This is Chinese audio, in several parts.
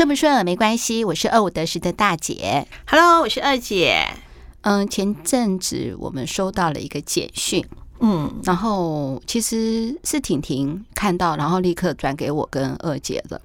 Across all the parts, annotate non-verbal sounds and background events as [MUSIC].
顺不顺耳没关系，我是二五得十的大姐。Hello，我是二姐。嗯，前阵子我们收到了一个简讯，嗯，然后其实是婷婷看到，然后立刻转给我跟二姐的。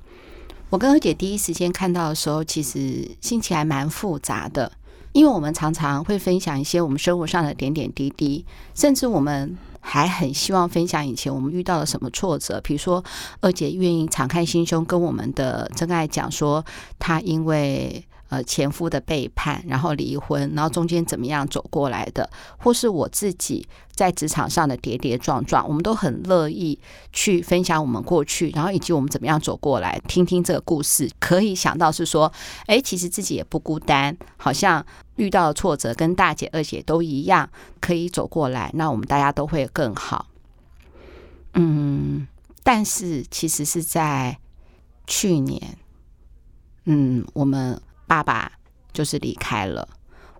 我跟二姐第一时间看到的时候，其实心情还蛮复杂的，因为我们常常会分享一些我们生活上的点点滴滴，甚至我们。还很希望分享以前我们遇到了什么挫折，比如说二姐愿意敞开心胸跟我们的真爱讲说，她因为呃前夫的背叛，然后离婚，然后中间怎么样走过来的，或是我自己在职场上的跌跌撞撞，我们都很乐意去分享我们过去，然后以及我们怎么样走过来，听听这个故事，可以想到是说，哎，其实自己也不孤单，好像。遇到的挫折跟大姐、二姐都一样，可以走过来，那我们大家都会更好。嗯，但是其实是在去年，嗯，我们爸爸就是离开了。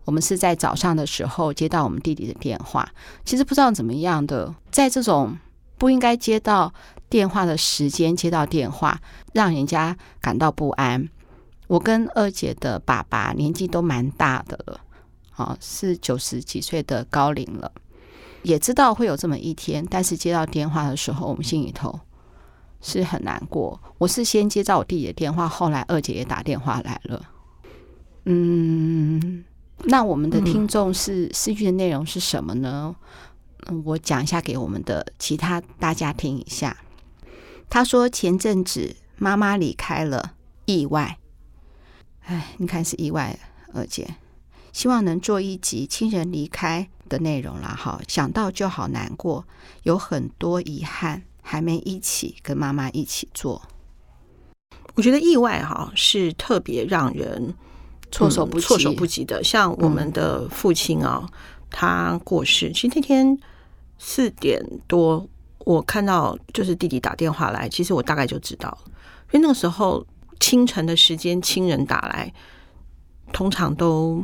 我们是在早上的时候接到我们弟弟的电话，其实不知道怎么样的，在这种不应该接到电话的时间接到电话，让人家感到不安。我跟二姐的爸爸年纪都蛮大的了，啊，是九十几岁的高龄了，也知道会有这么一天，但是接到电话的时候，我们心里头是很难过。我是先接到我弟弟的电话，后来二姐也打电话来了。嗯，那我们的听众是诗句的内容是什么呢？我讲一下给我们的其他大家听一下。他说前阵子妈妈离开了，意外。哎，你看是意外，二姐，希望能做一集亲人离开的内容了哈。想到就好难过，有很多遗憾还没一起跟妈妈一起做。我觉得意外哈是特别让人措手不及、措手不及的。像我们的父亲啊，他过世，其实那天四点多，我看到就是弟弟打电话来，其实我大概就知道了，因为那个时候。清晨的时间，亲人打来，通常都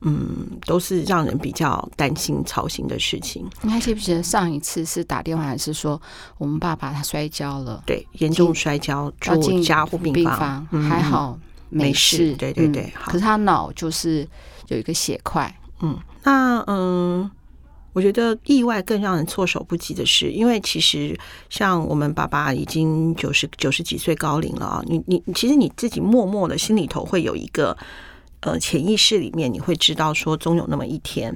嗯都是让人比较担心、操心的事情。你还记不记得上一次是打电话还是说我们爸爸他摔跤了？对，严重摔跤住加护病房，还好没事。对对对，可是他脑就是有一个血块。嗯，那嗯。我觉得意外更让人措手不及的是，因为其实像我们爸爸已经九十九十几岁高龄了啊，你你其实你自己默默的心里头会有一个呃潜意识里面你会知道说总有那么一天，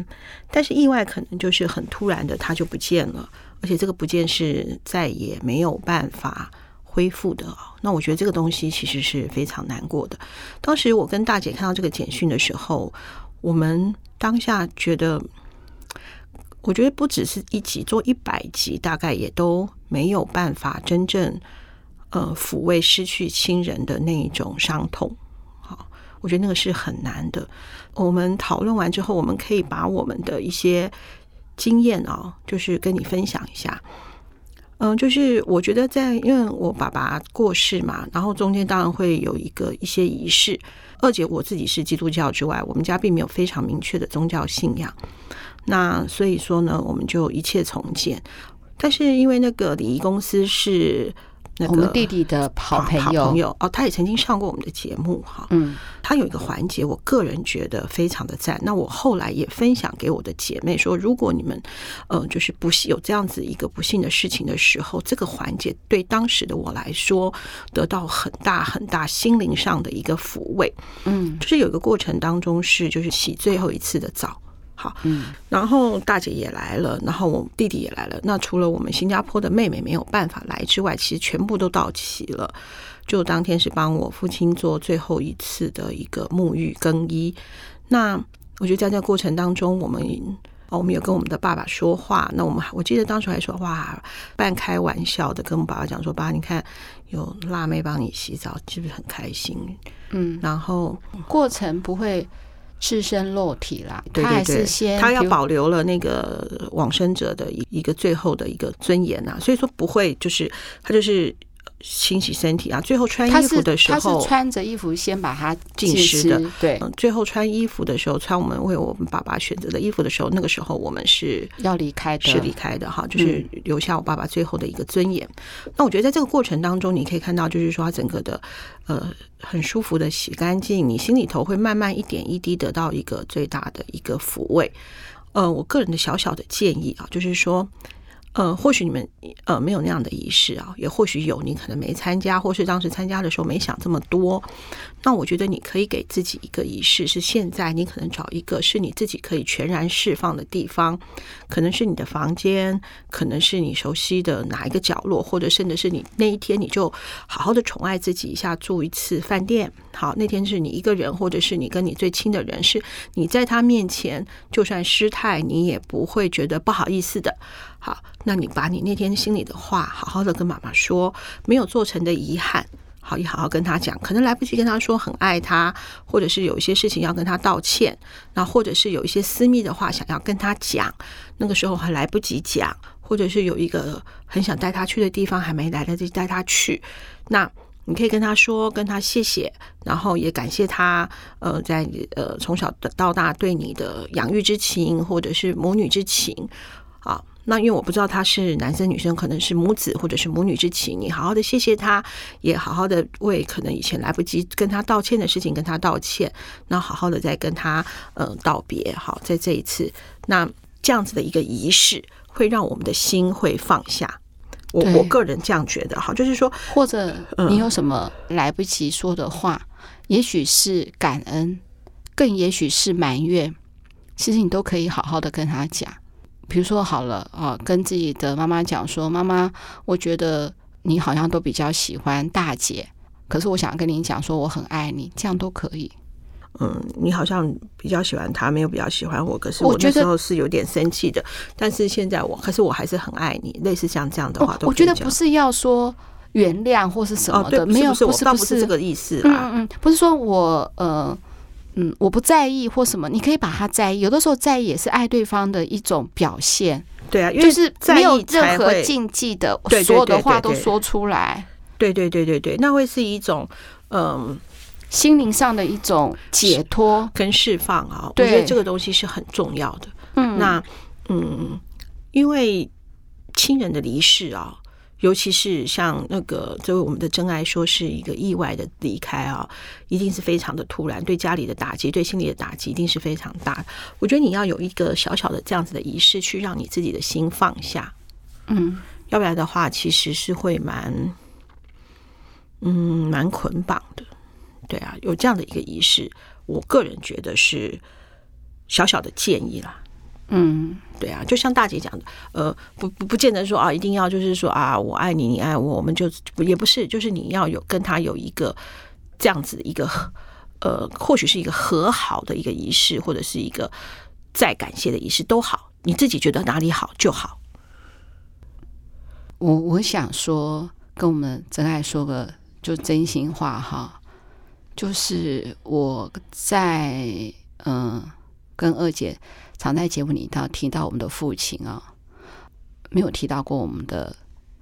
但是意外可能就是很突然的他就不见了，而且这个不见是再也没有办法恢复的。那我觉得这个东西其实是非常难过的。当时我跟大姐看到这个简讯的时候，我们当下觉得。我觉得不只是一集，做一百集，大概也都没有办法真正呃抚慰失去亲人的那一种伤痛。好，我觉得那个是很难的。我们讨论完之后，我们可以把我们的一些经验啊，就是跟你分享一下。嗯，就是我觉得在因为我爸爸过世嘛，然后中间当然会有一个一些仪式。二姐我自己是基督教之外，我们家并没有非常明确的宗教信仰。那所以说呢，我们就一切从简。但是因为那个礼仪公司是那个我们弟弟的好朋友，好朋友哦，他也曾经上过我们的节目哈。嗯，他有一个环节，我个人觉得非常的赞。那我后来也分享给我的姐妹说，如果你们呃就是不幸有这样子一个不幸的事情的时候，这个环节对当时的我来说得到很大很大心灵上的一个抚慰。嗯，就是有一个过程当中是就是洗最后一次的澡。好，嗯，然后大姐也来了，然后我弟弟也来了。那除了我们新加坡的妹妹没有办法来之外，其实全部都到齐了。就当天是帮我父亲做最后一次的一个沐浴更衣。那我觉得在这个过程当中，我们我们有跟我们的爸爸说话。那我们我记得当时还说哇，半开玩笑的跟我们爸爸讲说：“爸，你看有辣妹帮你洗澡，是不是很开心？”嗯，然后过程不会。赤身裸体啦，对对对，他还是先他要保留了那个往生者的一一个最后的一个尊严呐、啊，所以说不会就是他就是清洗身体啊，最后穿衣服的时候，他是穿着衣服先把它浸湿的。对，嗯，最后穿衣服的时候，穿我们为我们爸爸选择的衣服的时候，那个时候我们是要离开的，是离开的哈，就是留下我爸爸最后的一个尊严。嗯、那我觉得在这个过程当中，你可以看到，就是说他整个的呃很舒服的洗干净，你心里头会慢慢一点一滴得到一个最大的一个抚慰。呃，我个人的小小的建议啊，就是说。呃，或许你们呃没有那样的仪式啊，也或许有，你可能没参加，或是当时参加的时候没想这么多。那我觉得你可以给自己一个仪式，是现在你可能找一个是你自己可以全然释放的地方，可能是你的房间，可能是你熟悉的哪一个角落，或者甚至是你那一天你就好好的宠爱自己一下，住一次饭店。好，那天是你一个人，或者是你跟你最亲的人，是你在他面前就算失态，你也不会觉得不好意思的。好，那你把你那天心里的话好好的跟妈妈说，没有做成的遗憾，好，也好好跟他讲。可能来不及跟他说很爱他，或者是有一些事情要跟他道歉，那或者是有一些私密的话想要跟他讲，那个时候还来不及讲，或者是有一个很想带他去的地方还没来得及带他去，那你可以跟他说，跟他谢谢，然后也感谢他，呃，在呃从小到大对你的养育之情，或者是母女之情，啊。那因为我不知道他是男生女生，可能是母子或者是母女之情。你好好的谢谢他，也好好的为可能以前来不及跟他道歉的事情跟他道歉，那好好的再跟他呃道别。好，在这一次，那这样子的一个仪式，会让我们的心会放下。我我个人这样觉得，好，就是说，或者你有什么来不及说的话，也许是感恩，更也许是埋怨，其实你都可以好好的跟他讲。比如说好了啊，跟自己的妈妈讲说：“妈妈，我觉得你好像都比较喜欢大姐，可是我想跟你讲说，我很爱你，这样都可以。”嗯，你好像比较喜欢他，没有比较喜欢我。可是我那时候是有点生气的，但是现在我，可是我还是很爱你。类似像这样的话都，我觉得不是要说原谅或是什么的，没有，不是，不是，不是这个意思啦。嗯嗯，不是说我呃。嗯，我不在意或什么，你可以把它在意。有的时候在意也是爱对方的一种表现。对啊，就是没有任何禁忌的，所有的话都说出来。对对对对对，那会是一种嗯心灵上的一种解脱跟释放啊。我觉得这个东西是很重要的。嗯，那嗯，因为亲人的离世啊。尤其是像那个这位我们的真爱说是一个意外的离开啊，一定是非常的突然，对家里的打击，对心理的打击一定是非常大。我觉得你要有一个小小的这样子的仪式，去让你自己的心放下，嗯，要不然的话，其实是会蛮，嗯，蛮捆绑的。对啊，有这样的一个仪式，我个人觉得是小小的建议啦。嗯，对啊，就像大姐讲的，呃，不不不见得说啊，一定要就是说啊，我爱你，你爱我，我们就也不是，就是你要有跟他有一个这样子一个 [LAUGHS] 呃，或许是一个和好的一个仪式，或者是一个再感谢的仪式都好，你自己觉得哪里好就好。我我想说，跟我们真爱说个就真心话哈，就是我在嗯、跟二姐。常在节目里到提到我们的父亲啊，没有提到过我们的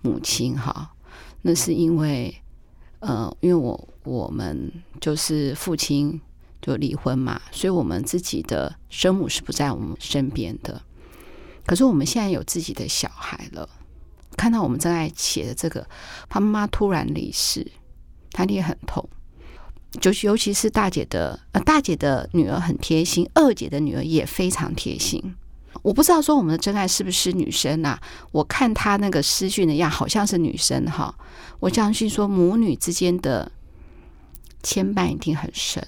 母亲哈。那是因为，呃，因为我我们就是父亲就离婚嘛，所以我们自己的生母是不在我们身边的。可是我们现在有自己的小孩了，看到我们正在写的这个，他妈妈突然离世，他也很痛。就是尤其是大姐的呃，大姐的女儿很贴心，二姐的女儿也非常贴心。我不知道说我们的真爱是不是女生啊？我看她那个私讯的样，好像是女生哈。我相信说母女之间的牵绊一定很深。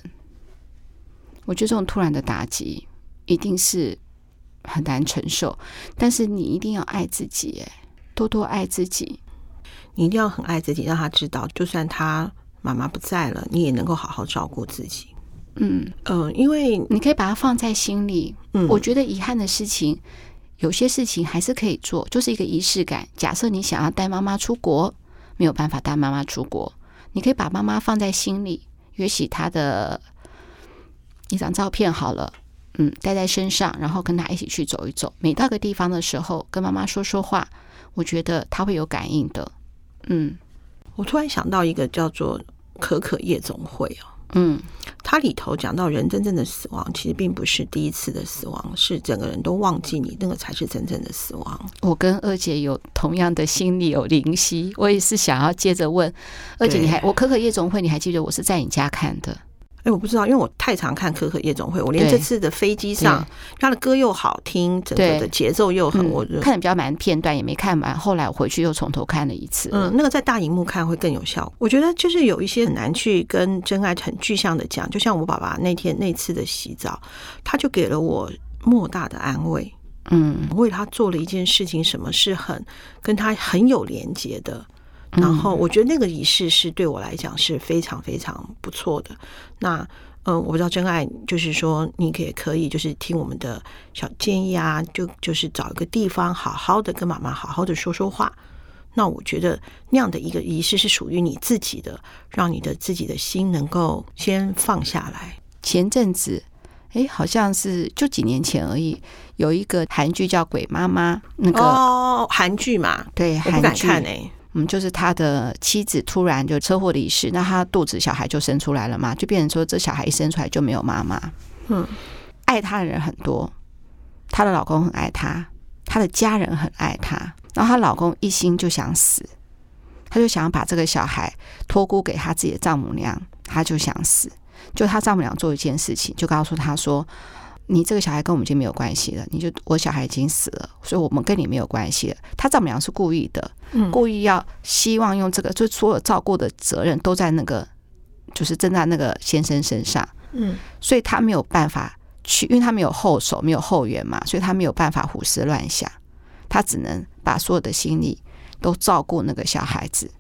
我觉得这种突然的打击一定是很难承受，但是你一定要爱自己，哎，多多爱自己。你一定要很爱自己，让他知道，就算他。妈妈不在了，你也能够好好照顾自己。嗯嗯、呃，因为你可以把它放在心里。嗯，我觉得遗憾的事情，有些事情还是可以做，就是一个仪式感。假设你想要带妈妈出国，没有办法带妈妈出国，你可以把妈妈放在心里，也许她的一张照片好了，嗯，带在身上，然后跟她一起去走一走。每到个地方的时候，跟妈妈说说话，我觉得她会有感应的。嗯。我突然想到一个叫做《可可夜总会》哦。嗯，它里头讲到人真正的死亡，其实并不是第一次的死亡，是整个人都忘记你，那个才是真正的死亡。我跟二姐有同样的心理有灵犀，我也是想要接着问二姐，你还我可可夜总会，你还记得我是在你家看的？哎，我不知道，因为我太常看可可夜总会，我连这次的飞机上，他的歌又好听，整个的节奏又很，嗯、我看的比较蛮片段，也没看完。后来我回去又从头看了一次。嗯，那个在大荧幕看会更有效果。我觉得就是有一些很难去跟真爱很具象的讲，就像我爸爸那天那次的洗澡，他就给了我莫大的安慰。嗯，为他做了一件事情，什么是很跟他很有连接的。然后我觉得那个仪式是对我来讲是非常非常不错的。那嗯，我不知道真爱，就是说你可以可以就是听我们的小建议啊，就就是找一个地方好好的跟妈妈好好的说说话。那我觉得那样的一个仪式是属于你自己的，让你的自己的心能够先放下来。前阵子，哎，好像是就几年前而已，有一个韩剧叫《鬼妈妈》，那个哦，韩剧嘛，对，我不敢看哎。嗯，就是他的妻子突然就车祸离世，那他肚子小孩就生出来了嘛，就变成说这小孩一生出来就没有妈妈。嗯，爱他的人很多，她的老公很爱她，她的家人很爱她，然后她老公一心就想死，他就想要把这个小孩托孤给他自己的丈母娘，他就想死，就他丈母娘做一件事情，就告诉他说。你这个小孩跟我们已经没有关系了，你就我小孩已经死了，所以我们跟你没有关系了。他丈母娘是故意的，故意要希望用这个，就所有照顾的责任都在那个，就是正在那个先生身上。嗯，所以他没有办法去，因为他没有后手，没有后援嘛，所以他没有办法胡思乱想，他只能把所有的心力都照顾那个小孩子。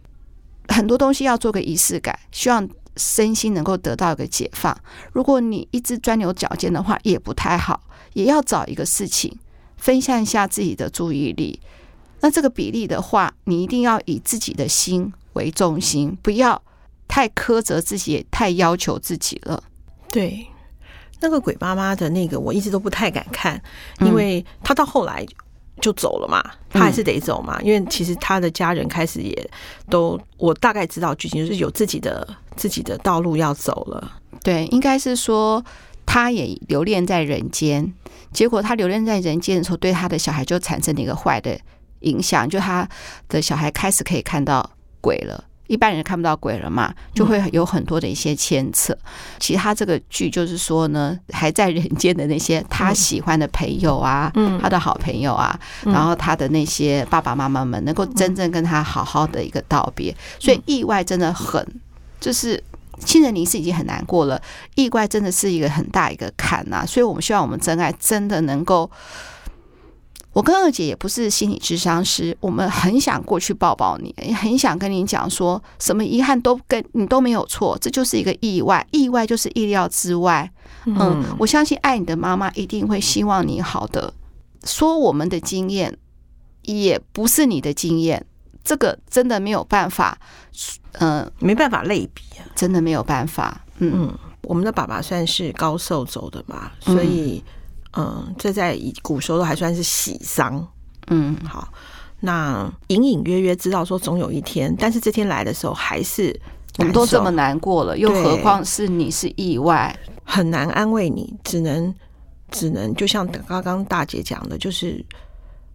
很多东西要做个仪式感，希望。身心能够得到一个解放。如果你一直钻牛角尖的话，也不太好。也要找一个事情分散一下自己的注意力。那这个比例的话，你一定要以自己的心为中心，不要太苛责自己，也太要求自己了。对，那个鬼妈妈的那个，我一直都不太敢看，因为她到后来。就走了嘛，他还是得走嘛，因为其实他的家人开始也都，我大概知道剧情就是有自己的自己的道路要走了。对，应该是说他也留恋在人间，结果他留恋在人间的时候，对他的小孩就产生了一个坏的影响，就他的小孩开始可以看到鬼了。一般人看不到鬼了嘛，就会有很多的一些牵扯。其他这个剧就是说呢，还在人间的那些他喜欢的朋友啊，他的好朋友啊，然后他的那些爸爸妈妈们，能够真正跟他好好的一个道别。所以意外真的很，就是亲人离世已经很难过了，意外真的是一个很大一个坎呐。所以我们希望我们真爱真的能够。我跟二姐也不是心理智商师，我们很想过去抱抱你，也很想跟你讲说什么遗憾都跟你都没有错，这就是一个意外，意外就是意料之外。嗯，我相信爱你的妈妈一定会希望你好的。说我们的经验也不是你的经验，这个真的没有办法，嗯，没办法类比啊，真的没有办法。嗯，嗯，我们的爸爸算是高寿走的嘛，所以。嗯，这在古时候都还算是喜丧。嗯，好，那隐隐约约知道说总有一天，但是这天来的时候还是我们都这么难过了，又何况是你是意外，很难安慰你，只能只能就像刚刚大姐讲的，就是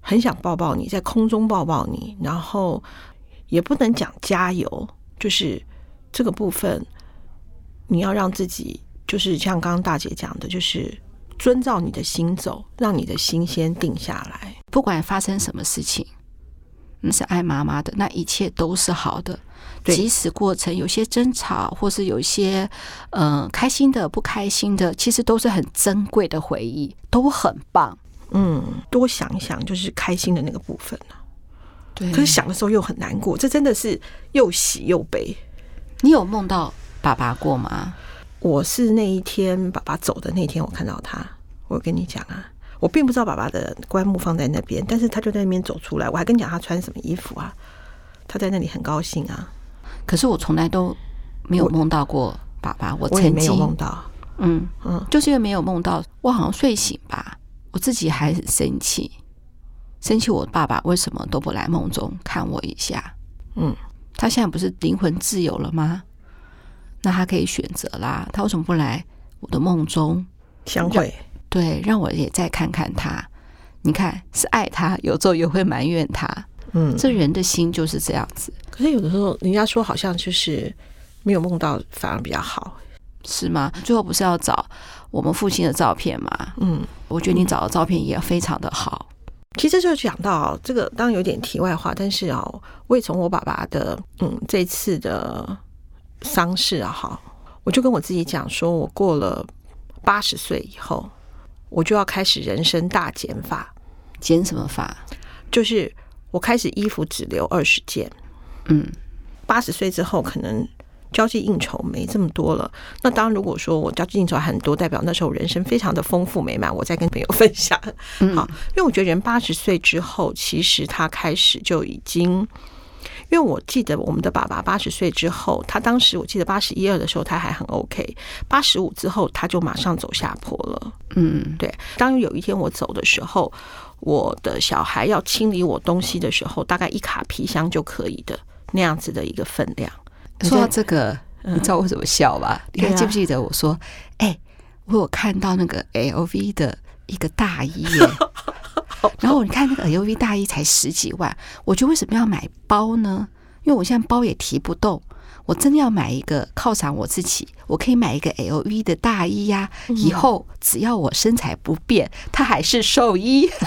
很想抱抱你，在空中抱抱你，然后也不能讲加油，就是这个部分你要让自己，就是像刚刚大姐讲的，就是。遵照你的心走，让你的心先定下来。不管发生什么事情，你是爱妈妈的，那一切都是好的。即使过程有些争吵，或是有一些嗯、呃、开心的、不开心的，其实都是很珍贵的回忆，都很棒。嗯，多想一想，就是开心的那个部分。对，可是想的时候又很难过，这真的是又喜又悲。你有梦到爸爸过吗？我是那一天爸爸走的那天，我看到他。我跟你讲啊，我并不知道爸爸的棺木放在那边，但是他就在那边走出来。我还跟你讲他穿什么衣服啊？他在那里很高兴啊。可是我从来都没有梦到过爸爸。我我也没有梦到。嗯嗯，就是因为没有梦到，我好像睡醒吧，我自己还很生气，生气我爸爸为什么都不来梦中看我一下？嗯，他现在不是灵魂自由了吗？那他可以选择啦。他为什么不来我的梦中相会？对，让我也再看看他。你看，是爱他，有时候也会埋怨他。嗯，这人的心就是这样子。可是有的时候，人家说好像就是没有梦到反而比较好，是吗？最后不是要找我们父亲的照片吗？嗯，我觉得你找的照片也非常的好。其实就讲到这个，当然有点题外话，但是哦，我也从我爸爸的嗯这次的丧事啊，哈，我就跟我自己讲说，我过了八十岁以后，我就要开始人生大减法。减什么法？就是我开始衣服只留二十件。嗯，八十岁之后可能。交际应酬没这么多了，那当然，如果说我交际应酬还很多，代表那时候人生非常的丰富美满，我再跟朋友分享。好，因为我觉得人八十岁之后，其实他开始就已经，因为我记得我们的爸爸八十岁之后，他当时我记得八十一二的时候他还很 OK，八十五之后他就马上走下坡了。嗯，对。当有一天我走的时候，我的小孩要清理我东西的时候，大概一卡皮箱就可以的那样子的一个分量。说到这个，你知道我怎么笑吧？嗯、你还记不记得我说，哎、欸，我有看到那个 LV 的一个大衣耶，[LAUGHS] 然后你看那个 LV 大衣才十几万，我觉得为什么要买包呢？因为我现在包也提不动。我真的要买一个犒赏我自己，我可以买一个 LV 的大衣呀、啊。以后只要我身材不变，它还是寿衣。[LAUGHS]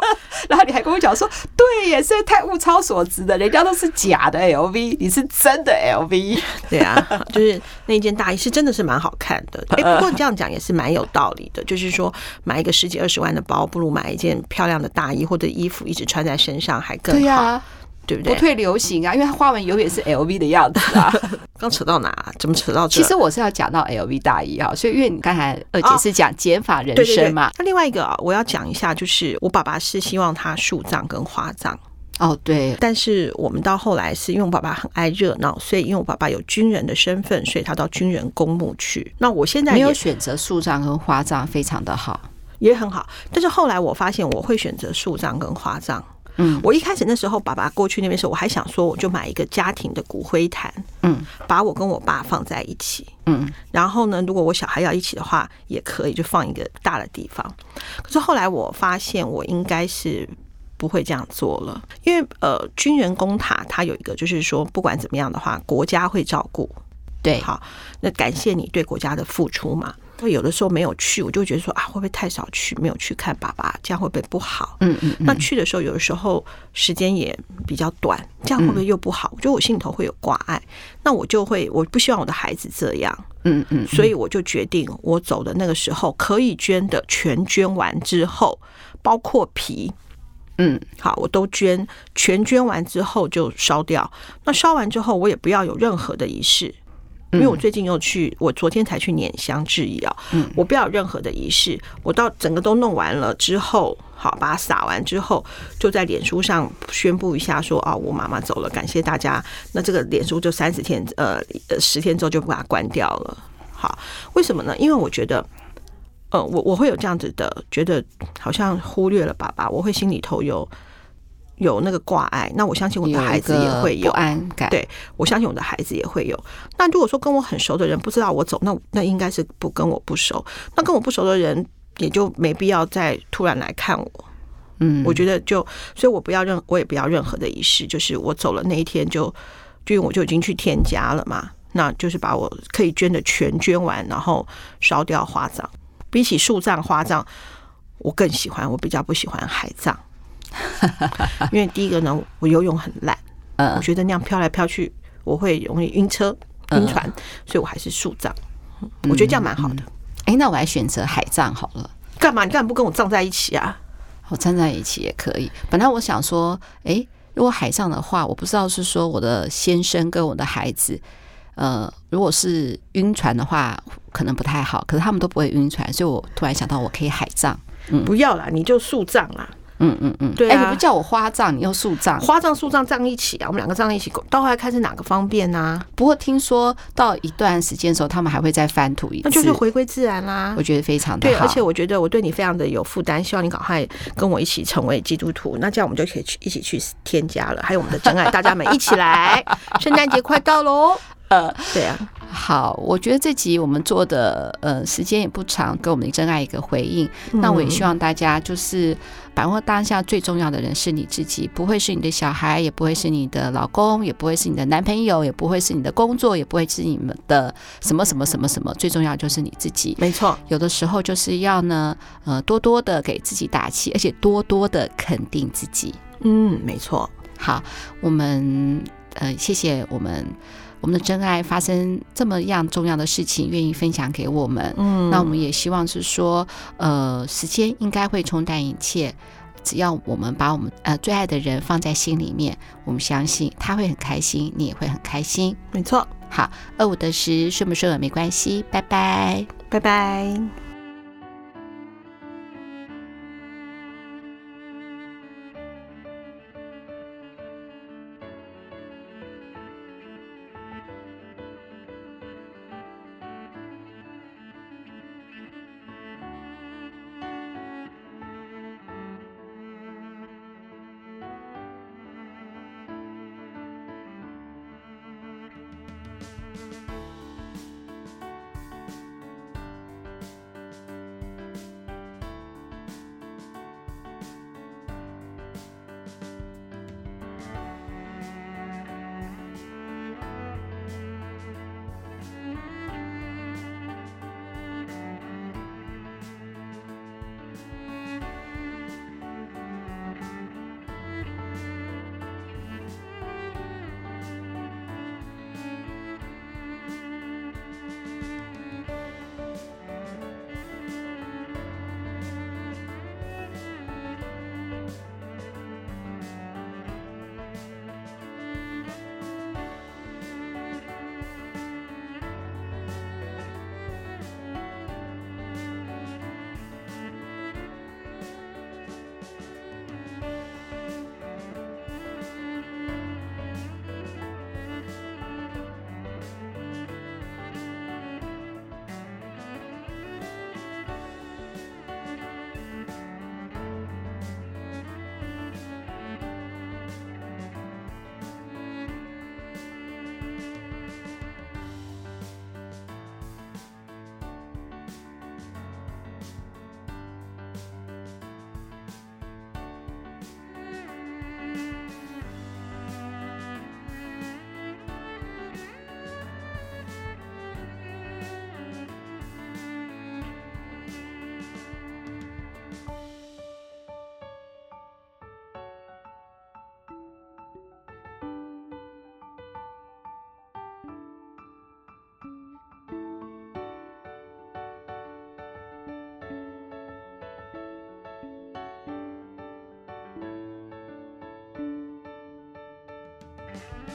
[LAUGHS] 然后你还跟我讲说，对耶，是太物超所值的，人家都是假的 LV，你是真的 LV。对啊，就是那件大衣是真的是蛮好看的。[LAUGHS] 哎，不过你这样讲也是蛮有道理的，就是说买一个十几二十万的包，不如买一件漂亮的大衣或者衣服，一直穿在身上还更好。对不对？不退流行啊，因为它花纹永远是 LV 的样子啊。[LAUGHS] 刚扯到哪？怎么扯到这？其实我是要讲到 LV 大衣啊，所以因为你刚才二姐是讲减法人生嘛。那另外一个啊，我要讲一下，就是我爸爸是希望他树葬跟花葬。哦，对。但是我们到后来是因为我爸爸很爱热闹，所以因为我爸爸有军人的身份，所以他到军人公墓去。那我现在没有选择树葬跟花葬，非常的好，也很好。但是后来我发现，我会选择树葬跟花葬。嗯，我一开始那时候，爸爸过去那边时候，我还想说，我就买一个家庭的骨灰坛，嗯，把我跟我爸放在一起，嗯，然后呢，如果我小孩要一起的话，也可以，就放一个大的地方。可是后来我发现，我应该是不会这样做了，因为呃，军人公塔它有一个，就是说不管怎么样的话，国家会照顾，对，好，那感谢你对国家的付出嘛。会有的时候没有去，我就觉得说啊，会不会太少去，没有去看爸爸，这样会不会不好？嗯嗯。那去的时候，有的时候时间也比较短，这样会不会又不好？我觉得我心里头会有挂碍，那我就会，我不希望我的孩子这样。嗯嗯。所以我就决定，我走的那个时候可以捐的全捐完之后，包括皮，嗯，好，我都捐，全捐完之后就烧掉。那烧完之后，我也不要有任何的仪式。因为我最近又去，我昨天才去碾香致意啊。嗯，我不要有任何的仪式，我到整个都弄完了之后，好，把它撒完之后，就在脸书上宣布一下说啊，我妈妈走了，感谢大家。那这个脸书就三十天，呃，十天之后就把它关掉了。好，为什么呢？因为我觉得，呃，我我会有这样子的，觉得好像忽略了爸爸，我会心里头有。有那个挂碍，那我相信我的孩子也会有，有不安感。对，我相信我的孩子也会有。那如果说跟我很熟的人不知道我走，那那应该是不跟我不熟。那跟我不熟的人也就没必要再突然来看我。嗯，我觉得就，所以我不要任，我也不要任何的仪式，就是我走了那一天就，就因为我就已经去添加了嘛，那就是把我可以捐的全捐完，然后烧掉花葬。比起树葬、花葬，我更喜欢，我比较不喜欢海葬。[LAUGHS] 因为第一个呢，我游泳很烂，我觉得那样飘来飘去，我会容易晕车、晕船，所以我还是树葬。我觉得这样蛮好的。哎，那我来选择海葬好了。干嘛？你干嘛不跟我葬在一起啊？我葬在一起也可以。本来我想说，哎，如果海葬的话，我不知道是说我的先生跟我的孩子，呃，如果是晕船的话，可能不太好。可是他们都不会晕船，所以我突然想到，我可以海葬。不要啦，你就树葬啦。嗯嗯嗯，对啊，欸、你不叫我花账，你又树账，花账树账账一起啊，我们两个账一起，到后来看是哪个方便呢、啊？不过听说到一段时间的时候，他们还会再翻土一次，那就是回归自然啦。我觉得非常的，对，而且我觉得我对你非常的有负担，希望你赶快跟我一起成为基督徒，那这样我们就可以去一起去添加了。还有我们的真爱，大家们一起来，[LAUGHS] 圣诞节快到喽！呃，对啊。好，我觉得这集我们做的呃时间也不长，给我们的真爱一个回应。嗯、那我也希望大家就是把握当下最重要的人是你自己，不会是你的小孩，也不会是你的老公，也不会是你的男朋友，也不会是你的工作，也不会是你们的什么什么什么什么。最重要就是你自己。没错，有的时候就是要呢呃多多的给自己打气，而且多多的肯定自己。嗯，没错。好，我们呃谢谢我们。我们的真爱发生这么样重要的事情，愿意分享给我们。嗯，那我们也希望是说，呃，时间应该会冲淡一切，只要我们把我们呃最爱的人放在心里面，我们相信他会很开心，你也会很开心。没错。好，二五得十，顺不顺耳没关系，拜拜，拜拜。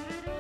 何?